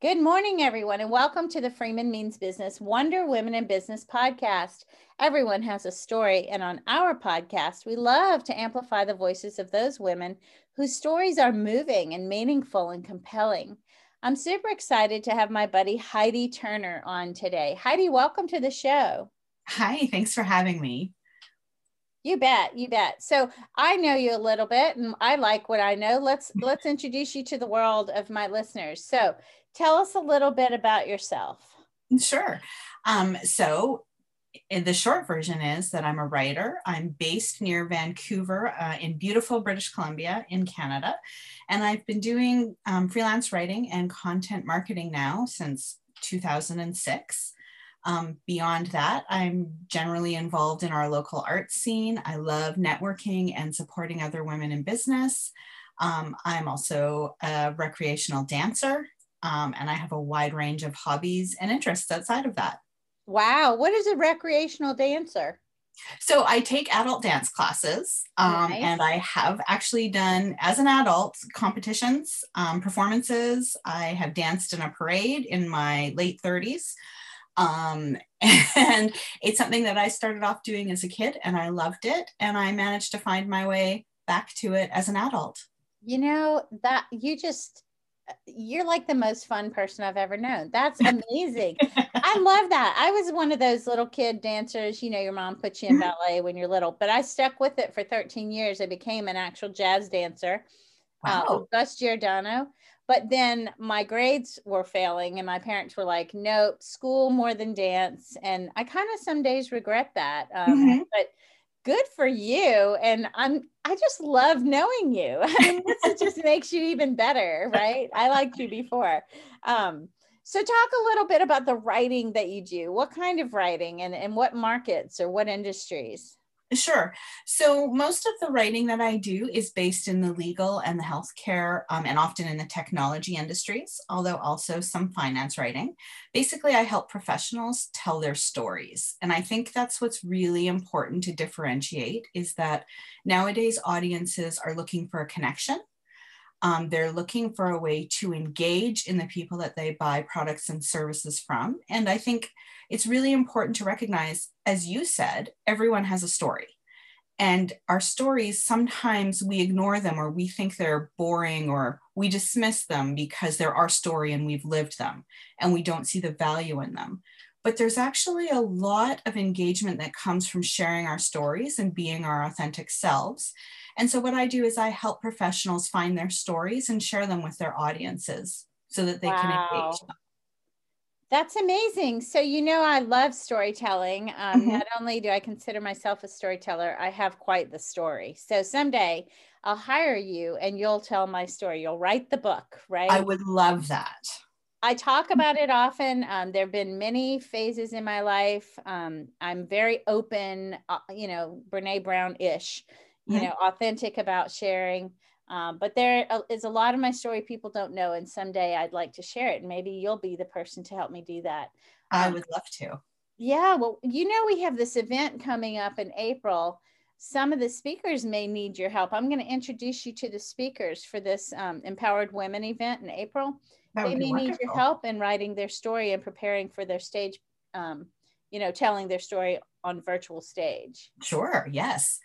Good morning, everyone, and welcome to the Freeman Means Business Wonder Women in Business podcast. Everyone has a story, and on our podcast, we love to amplify the voices of those women whose stories are moving and meaningful and compelling. I'm super excited to have my buddy Heidi Turner on today. Heidi, welcome to the show. Hi, thanks for having me. You bet, you bet. So I know you a little bit and I like what I know. Let's let's introduce you to the world of my listeners. So Tell us a little bit about yourself. Sure. Um, so, the short version is that I'm a writer. I'm based near Vancouver uh, in beautiful British Columbia in Canada. And I've been doing um, freelance writing and content marketing now since 2006. Um, beyond that, I'm generally involved in our local art scene. I love networking and supporting other women in business. Um, I'm also a recreational dancer um, and I have a wide range of hobbies and interests outside of that. Wow. What is a recreational dancer? So I take adult dance classes, um, nice. and I have actually done as an adult competitions, um, performances. I have danced in a parade in my late 30s. Um, and it's something that I started off doing as a kid and I loved it. And I managed to find my way back to it as an adult. You know, that you just you're like the most fun person I've ever known. That's amazing. I love that. I was one of those little kid dancers. You know, your mom puts you in mm-hmm. ballet when you're little, but I stuck with it for 13 years. I became an actual jazz dancer. Uh, wow. Uh, Gus Giordano. But then my grades were failing, and my parents were like, nope, school more than dance. And I kind of some days regret that. Um, mm-hmm. But good for you and i'm i just love knowing you i mean this just makes you even better right i liked you before um so talk a little bit about the writing that you do what kind of writing and, and what markets or what industries Sure. So most of the writing that I do is based in the legal and the healthcare um, and often in the technology industries, although also some finance writing. Basically, I help professionals tell their stories. And I think that's what's really important to differentiate is that nowadays audiences are looking for a connection. Um, they're looking for a way to engage in the people that they buy products and services from. And I think it's really important to recognize, as you said, everyone has a story. And our stories, sometimes we ignore them or we think they're boring or we dismiss them because they're our story and we've lived them and we don't see the value in them. But there's actually a lot of engagement that comes from sharing our stories and being our authentic selves. And so, what I do is I help professionals find their stories and share them with their audiences so that they wow. can engage them. That's amazing. So, you know, I love storytelling. Um, mm-hmm. Not only do I consider myself a storyteller, I have quite the story. So, someday I'll hire you and you'll tell my story. You'll write the book, right? I would love that. I talk about it often. Um, there have been many phases in my life. Um, I'm very open, uh, you know, Brene Brown ish, you mm-hmm. know, authentic about sharing. Um, but there is a lot of my story people don't know, and someday I'd like to share it. And maybe you'll be the person to help me do that. I um, would love to. Yeah, well, you know, we have this event coming up in April. Some of the speakers may need your help. I'm going to introduce you to the speakers for this um, Empowered Women event in April. They may need your help in writing their story and preparing for their stage, um, you know, telling their story on virtual stage. Sure. Yes.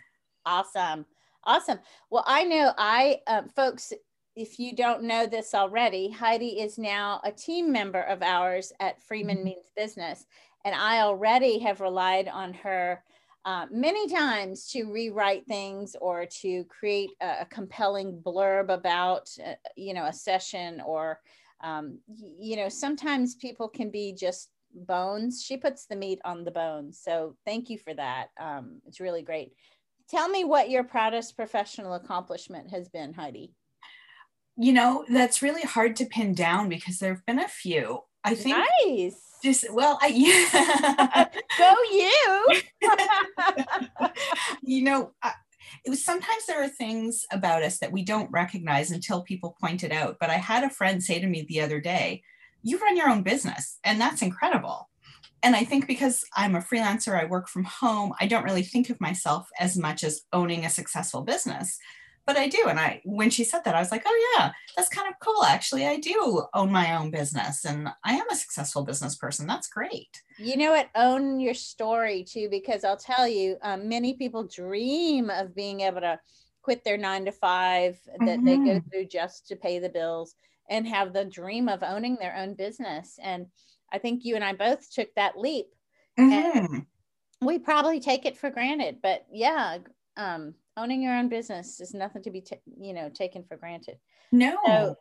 Awesome. Awesome. Well, I know I, um, folks, if you don't know this already, Heidi is now a team member of ours at Freeman mm-hmm. Means Business. And I already have relied on her uh, many times to rewrite things or to create a, a compelling blurb about, uh, you know, a session or, um, you know, sometimes people can be just bones. She puts the meat on the bones. So thank you for that. Um, it's really great. Tell me what your proudest professional accomplishment has been, Heidi. You know, that's really hard to pin down because there have been a few. I think nice. Just well, I yeah. go you. you know, I, it was sometimes there are things about us that we don't recognize until people point it out. But I had a friend say to me the other day, "You run your own business, and that's incredible." And I think because I'm a freelancer, I work from home, I don't really think of myself as much as owning a successful business. but I do. And I, when she said that, I was like, oh yeah, that's kind of cool. Actually, I do own my own business and I am a successful business person. That's great. You know what? Own your story too, because I'll tell you, um, many people dream of being able to quit their nine to five that mm-hmm. they go mm-hmm. through just to pay the bills and have the dream of owning their own business. And I think you and I both took that leap. Mm-hmm. And we probably take it for granted, but yeah, um, owning your own business is nothing to be, t- you know, taken for granted. No. So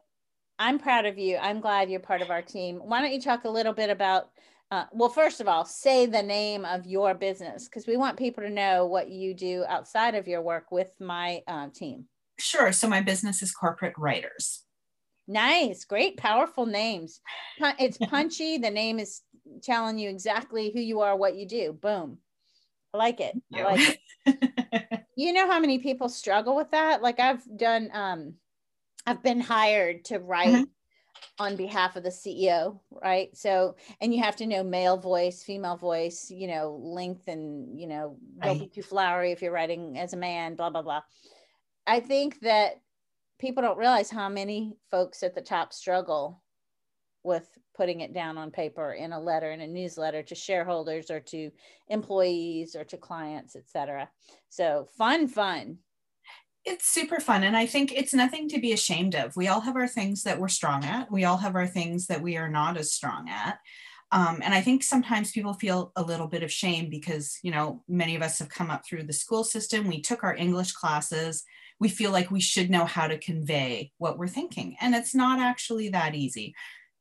I'm proud of you. I'm glad you're part of our team. Why don't you talk a little bit about, uh, well, first of all, say the name of your business because we want people to know what you do outside of your work with my uh, team. Sure. So my business is Corporate Writers. Nice, great, powerful names. It's punchy. the name is telling you exactly who you are, what you do. Boom. I like it. I like it. you know how many people struggle with that? Like I've done um I've been hired to write mm-hmm. on behalf of the CEO, right? So and you have to know male voice, female voice, you know, length and you know, don't be too flowery if you're writing as a man, blah blah blah. I think that people don't realize how many folks at the top struggle with putting it down on paper in a letter in a newsletter to shareholders or to employees or to clients etc so fun fun. It's super fun and i think it's nothing to be ashamed of. We all have our things that we're strong at. We all have our things that we are not as strong at um, and i think sometimes people feel a little bit of shame because you know many of us have come up through the school system. We took our english classes. We feel like we should know how to convey what we're thinking. And it's not actually that easy.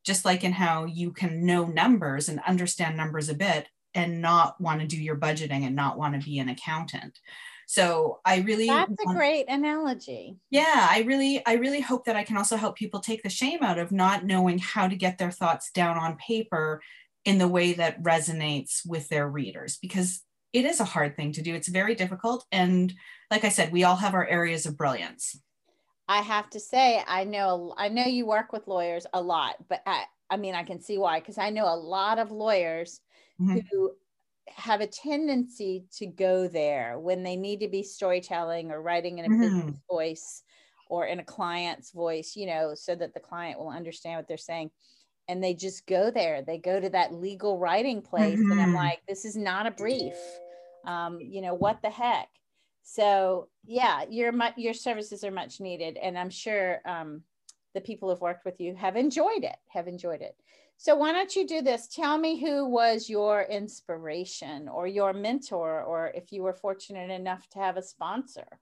Just like in how you can know numbers and understand numbers a bit and not want to do your budgeting and not want to be an accountant. So i really that's want, a great analogy. Yeah i really i really hope that i can also help people take the shame out of not knowing how to get their thoughts down on paper in the way that resonates with their readers because it is a hard thing to do. It's very difficult and like i said we all have our areas of brilliance. I have to say, I know I know you work with lawyers a lot, but I, I mean, I can see why because I know a lot of lawyers mm-hmm. who have a tendency to go there when they need to be storytelling or writing in a mm-hmm. business voice or in a client's voice, you know, so that the client will understand what they're saying. And they just go there. They go to that legal writing place, and I'm mm-hmm. like, this is not a brief. Um, you know, what the heck? So yeah, your your services are much needed, and I'm sure um, the people who've worked with you have enjoyed it. Have enjoyed it. So why don't you do this? Tell me who was your inspiration or your mentor, or if you were fortunate enough to have a sponsor.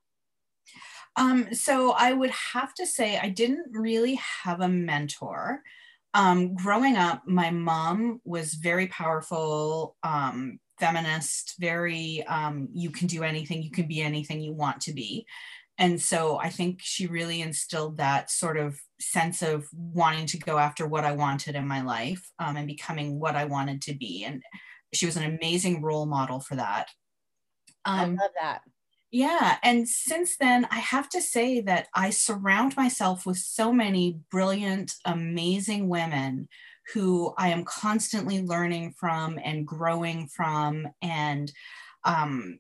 Um, so I would have to say I didn't really have a mentor. Um, growing up, my mom was very powerful, um, feminist, very um, you can do anything, you can be anything you want to be. And so I think she really instilled that sort of sense of wanting to go after what I wanted in my life um, and becoming what I wanted to be. And she was an amazing role model for that. Um, I love that. Yeah. And since then, I have to say that I surround myself with so many brilliant, amazing women who I am constantly learning from and growing from. And um,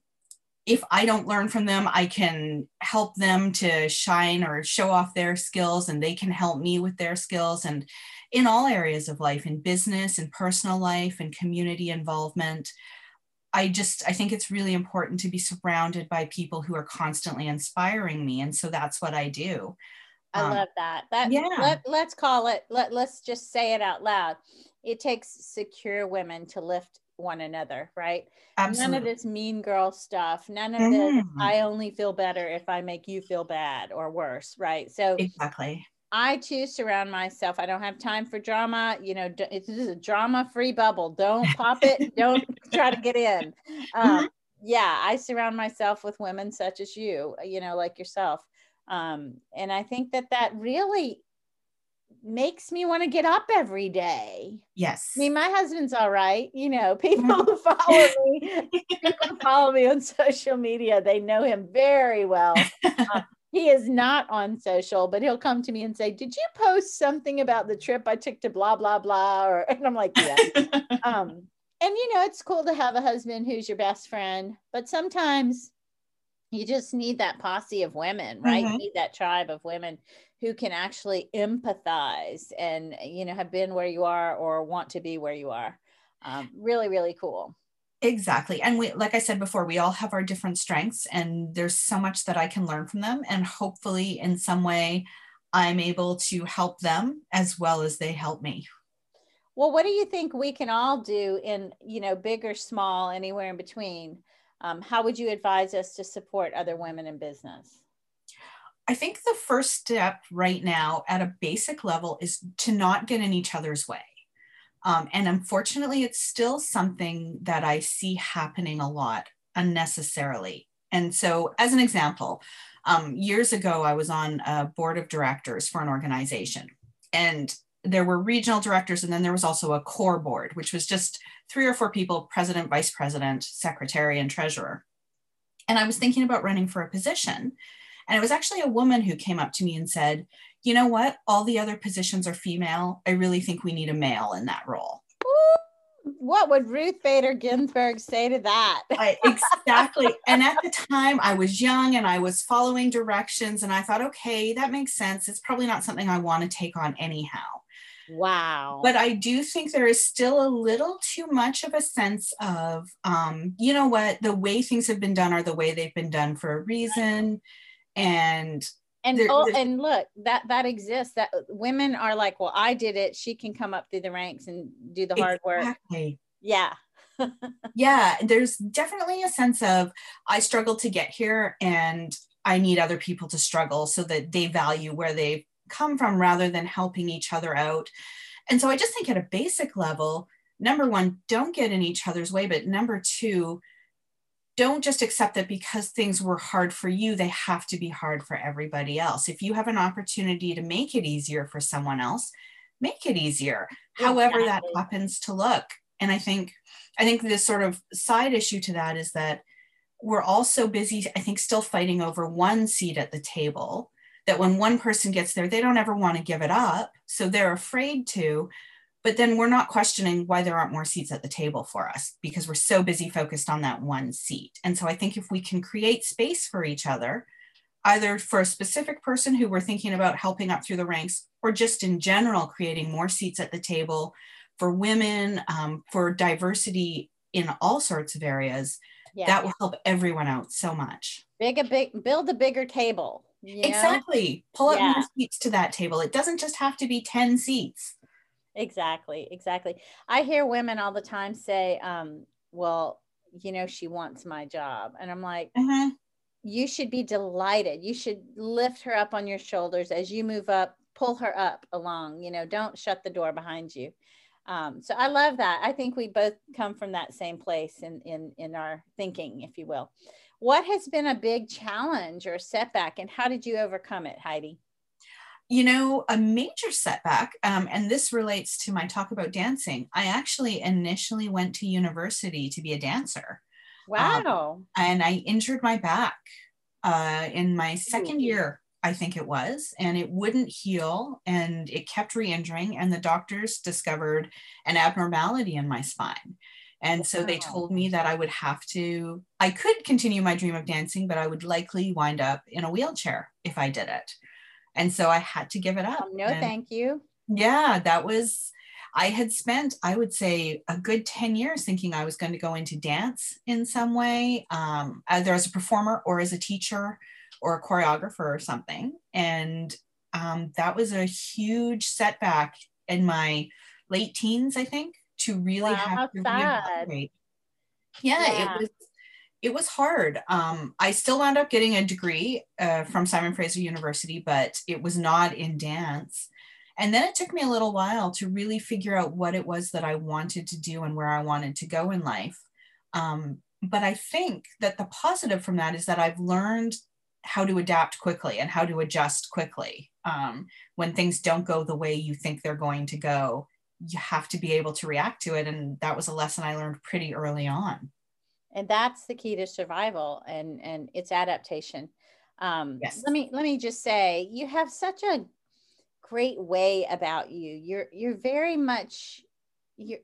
if I don't learn from them, I can help them to shine or show off their skills, and they can help me with their skills. And in all areas of life, in business and personal life and community involvement. I just I think it's really important to be surrounded by people who are constantly inspiring me and so that's what I do. I um, love that. That yeah. Let, let's call it. Let let's just say it out loud. It takes secure women to lift one another, right? Absolutely. None of this mean girl stuff. None of mm. this. I only feel better if I make you feel bad or worse, right? So exactly. I too surround myself. I don't have time for drama. You know, it's just a drama-free bubble. Don't pop it. don't try to get in. Um, mm-hmm. Yeah, I surround myself with women such as you. You know, like yourself um, and I think that that really makes me want to get up every day. Yes. I mean, my husband's all right. You know, people who follow me, people follow me on social media, they know him very well. Uh, he is not on social, but he'll come to me and say, "Did you post something about the trip I took to blah blah blah?" Or and I'm like, "Yeah." um, and you know, it's cool to have a husband who's your best friend, but sometimes you just need that posse of women right Mhm. you need that tribe of women who can actually empathize and you know have been where you are or want to be where you are um, really really cool Exactly. And we, like I said before, we all have our different strengths, and there's so much that I can learn from them. And hopefully, in some way, I'm able to help them as well as they help me. well what do you think we can all do in you know big or small anywhere in between um, how would you advise us to support other women in business I think the first step right now at a basic level is to not get in each other's way. Um, and unfortunately, it's still something that I see happening a lot unnecessarily. And so, as an example, um, years ago, I was on a board of directors for an organization, and there were regional directors, and then there was also a core board, which was just three or four people president, vice president, secretary, and treasurer. And I was thinking about running for a position. And it was actually a woman who came up to me and said, You know what? All the other positions are female. I really think we need a male in that role. what would ruth bader ginsburg say to that I, exactly. and at the time, I was young and I was following directions. And I thought, okay, that makes sense. It's probably not something I want to take on anyhow. wow But I do think there is still a little too much of a sense of, um, you know what, the way things have been done are the way they've been done for a reason. And and there- oh, and look that that exists that women are like well i did it. She can come up through the ranks and do the hard work. Yeah. Yeah there's definitely a sense of i struggled to get here and i need other people to struggle so that they value where they've come from rather than helping each other out. And so i just think at a basic level number one don't get in each other's way but number two don't just accept that because things were hard for you they have to be hard for everybody else. If you have an opportunity to make it easier for someone else make it easier however that happens to look. And i think i think this sort of side issue to that is that we're all so busy i think still fighting over one seat at the table that when one person gets there they don't ever want to give it up. So they're afraid to but then we're not questioning why there aren't more seats at the table for us because we're so busy focused on that one seat. And so i think if we can create space for each other either for a specific person who we're thinking about helping up through the ranks or just in general creating more seats at the table for women um, for diversity in all sorts of areas yeah. that will help everyone out so much. Big a big build a bigger table know? exactly. Pull up Yeah. more seats to that table. It doesn't just have to be 10 seats exactly exactly. I hear women all the time say um well you know she wants my job and i'm like Mhm. you should be delighted. You should lift her up on your shoulders as you move up pull her up along you know don't shut the door behind you. Um, so i love that. I think we both come from that same place in in in our thinking if you will. What has been a big challenge or setback and how did you overcome it heidi you know, a major setback, um, and this relates to my talk about dancing. I actually initially went to university to be a dancer, wow and I injured my back uh, in my second year, I think it was, and it wouldn't heal, and it kept re-injuring, and the doctors discovered an abnormality in my spine. And so they told me that I would have to, I could continue my dream of dancing, but I would likely wind up in a wheelchair if I did it. And so I had to give it up. Um, no And- thank you yeah, that was, I had spent, I would say, a good 10 years thinking I was going to go into dance in some way, um, either as a performer or as a teacher or a choreographer or something. And um, that was a huge setback in my late teens, I think, to really Wow, have to sad. reevaluate. Yeah, Yeah. it was. It was hard. Um, I still wound up getting a degree uh, from Simon Fraser University, but it was not in dance. And then it took me a little while to really figure out what it was that I wanted to do and where I wanted to go in life. Um, but I think that the positive from that is that I've learned how to adapt quickly and how to adjust quickly. Um, when things don't go the way you think they're going to go, you have to be able to react to it. And that was a lesson I learned pretty early on. And that's the key to survival and and it's adaptation. Um Yes. let me let me just say you have such a great way about you. You're you're very much you're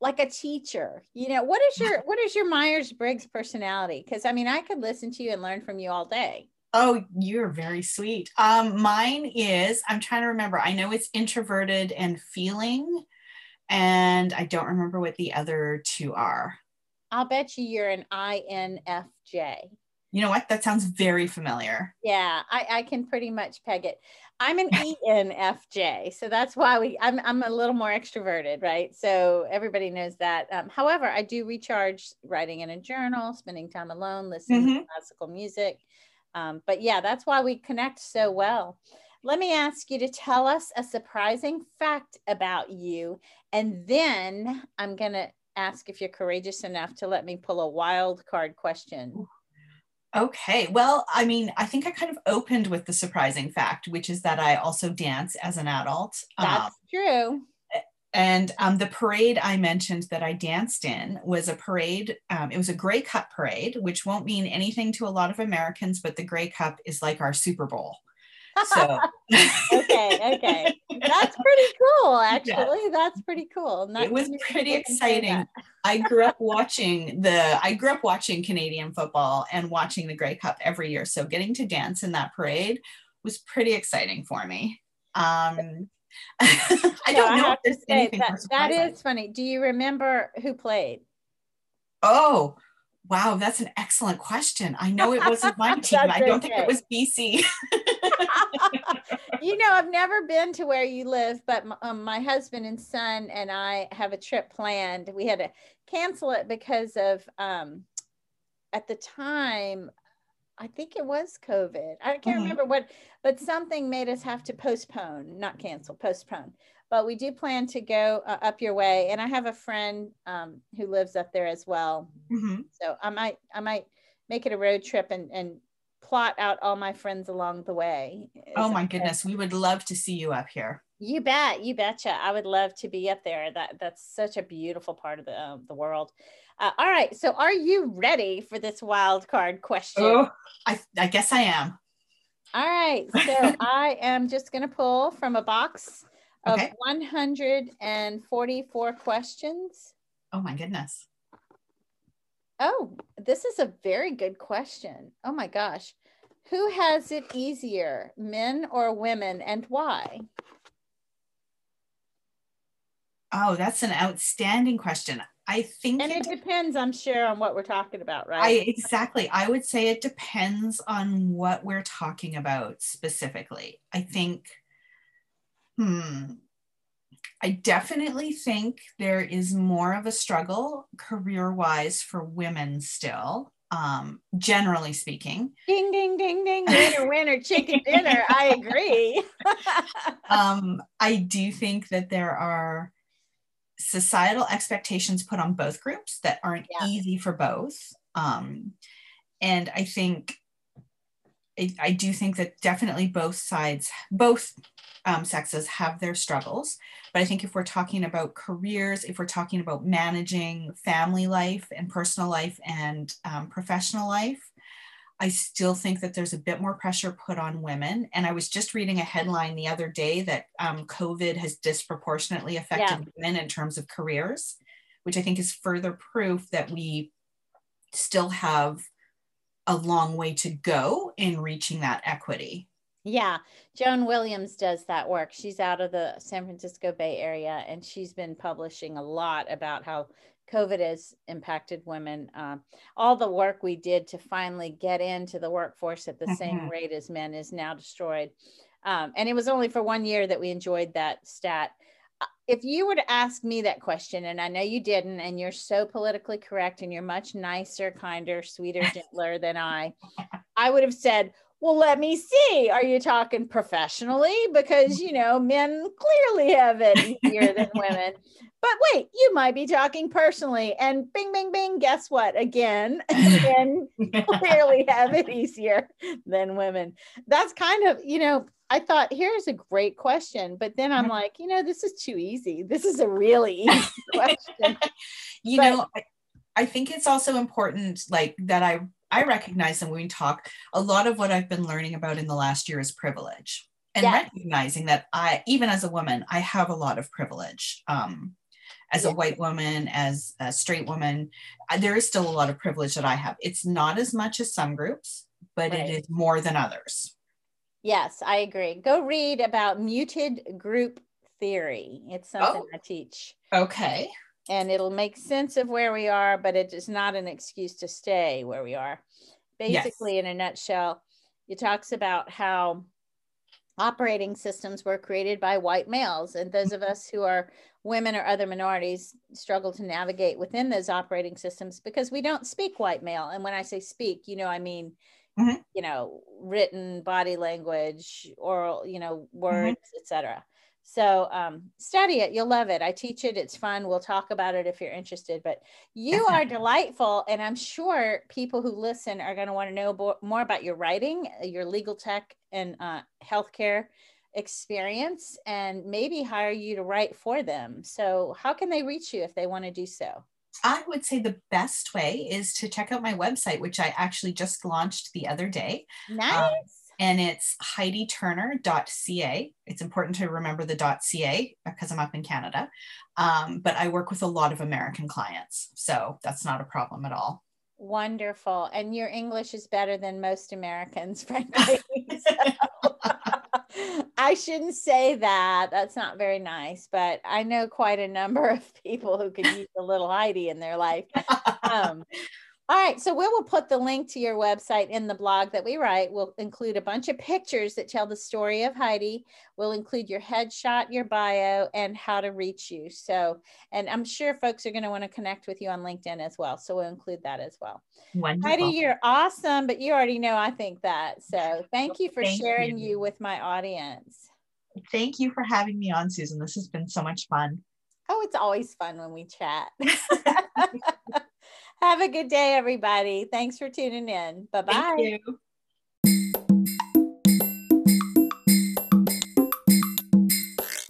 like a teacher you know what is your what is your myers-briggs personality? Because i mean i could listen to you and learn from you all day. Oh you're very sweet. Um mine is i'm trying to remember. I know it's introverted and feeling and i don't remember what the other two are i'll bet you you're an infj you know what that sounds very familiar yeah i, I can pretty much peg it I'm an ENFJ, so that's why we. I'm I'm a little more extroverted, right? So everybody knows that. Um, however, I do recharge writing in a journal, spending time alone, listening mm-hmm. to classical music. Um, but yeah, that's why we connect so well. Let me ask you to tell us a surprising fact about you, and then I'm gonna ask if you're courageous enough to let me pull a wild card question. Okay. Well, I mean, I think I kind of opened with the surprising fact, which is that I also dance as an adult. That's um, true. And um, the parade I mentioned that I danced in was a parade. Um, it was a Grey Cup parade, which won't mean anything to a lot of Americans, but the Grey Cup is like our Super Bowl. So okay, okay, that's pretty cool. Actually, yeah. that's pretty cool. Not it was pretty exciting. I grew up watching the. I grew up watching Canadian football and watching the Grey Cup every year. So getting to dance in that parade was pretty exciting for me. Um, I don't know. I say, that, that is funny. Do you remember who played? Oh, Wow, that's an excellent question. I know it wasn't my team. I don't okay. think it was BC. you know, I've never been to where you live, but um, my husband and son and I have a trip planned. We had to cancel it because of, um, at the time, I think it was COVID. I can't mm-hmm. remember what, but something made us have to postpone, not cancel, postpone but we do plan to go uh, up your way. And i have a friend um, who lives up there as well. Mm-hmm. so i might i might make it a road trip and and plot out all my friends along the way. Oh my goodness we would love to see you up here. You bet you betcha. I would love to be up there. That that's such a beautiful part of the, uh, the world. Uh, all right so are you ready for this wild card question? Oh, I, I guess i am. All right so i am just going to pull from a box of okay. 144 questions. Oh my goodness. Oh, this is a very good question. Oh my gosh. Who has it easier, men or women, and why? Oh, that's an outstanding question. I think And it, it depends, I'm sure, on what we're talking about, right? I exactly. I would say it depends on what we're talking about specifically. I think Hmm. I definitely think there is more of a struggle career wise for women still, um, generally speaking. Ding, ding, ding, ding, winner, winner, chicken dinner. I agree. um, I do think that there are societal expectations put on both groups that aren't yeah. easy for both. Um, and I think I, I do think that definitely both sides, both um, sexes have their struggles. But I think if we're talking about careers, if we're talking about managing family life and personal life and um, professional life, I still think that there's a bit more pressure put on women. And I was just reading a headline the other day that um, COVID has disproportionately affected yeah. women in terms of careers, which I think is further proof that we still have a long way to go in reaching that equity. Yeah, Joan Williams does that work. She's out of the San Francisco Bay Area and she's been publishing a lot about how COVID has impacted women. Uh, all the work we did to finally get into the workforce at the mm-hmm. same rate as men is now destroyed. Um, and it was only for one year that we enjoyed that stat. Uh, if you were to ask me that question, and I know you didn't, and you're so politically correct and you're much nicer, kinder, sweeter, gentler than I, I would have said, well, let me see. Are you talking professionally? Because, you know, men clearly have it easier than women. But wait, you might be talking personally. And bing, bing, bing, guess what? Again, men clearly have it easier than women. That's kind of, you know, I thought, here's a great question. But then I'm mm-hmm. like, you know, this is too easy. This is a really easy question. you but, know, I, I think it's also important, like, that I I recognize that when we talk, a lot of what I've been learning about in the last year is privilege and recognizing that I, even as a woman, I have a lot of privilege. Um, as a white woman, as a straight woman, there is still a lot of privilege that I have. It's not as much as some groups, but right. it is more than others. Yes, I agree. Go read about muted group theory. It's something oh. I teach. Okay. And it'll make sense of where we are, but it is not an excuse to stay where we are. Basically, yes. in a nutshell, it talks about how operating systems were created by white males. And those of us who are women or other minorities struggle to navigate within those operating systems because we don't speak white male. And when I say speak, you know, I mean, mm-hmm. you know, written body language, oral, you know, words, mm-hmm. etc. So um, study it. You'll love it. I teach it. It's fun. We'll talk about it if you're interested. But you are delightful. And I'm sure people who listen are going to want to know bo- more about your writing, your legal tech and uh, healthcare experience, and maybe hire you to write for them. So, how can they reach you if they want to do so? I would say the best way is to check out my website, which I actually just launched the other day. Um, nice. Um, and it's heiditurner.ca. It's important to remember the .ca because I'm up in Canada. Um, but I work with a lot of American clients, so that's not a problem at all. Wonderful. And your English is better than most Americans, frankly. I shouldn't say that. That's not very nice, but I know quite a number of people who could use a little Heidi in their life. Um, all right, so we will put the link to your website in the blog that we write. We'll include a bunch of pictures that tell the story of Heidi. We'll include your headshot, your bio, and how to reach you. So, and I'm sure folks are going to want to connect with you on LinkedIn as well. So we'll include that as well. Wonderful. Heidi, you're awesome, but you already know I think that. So thank you for thank sharing you. you with my audience. Thank you for having me on, Susan. This has been so much fun. Oh, it's always fun when we chat. Have a good day, everybody. Thanks for tuning in. Bye bye.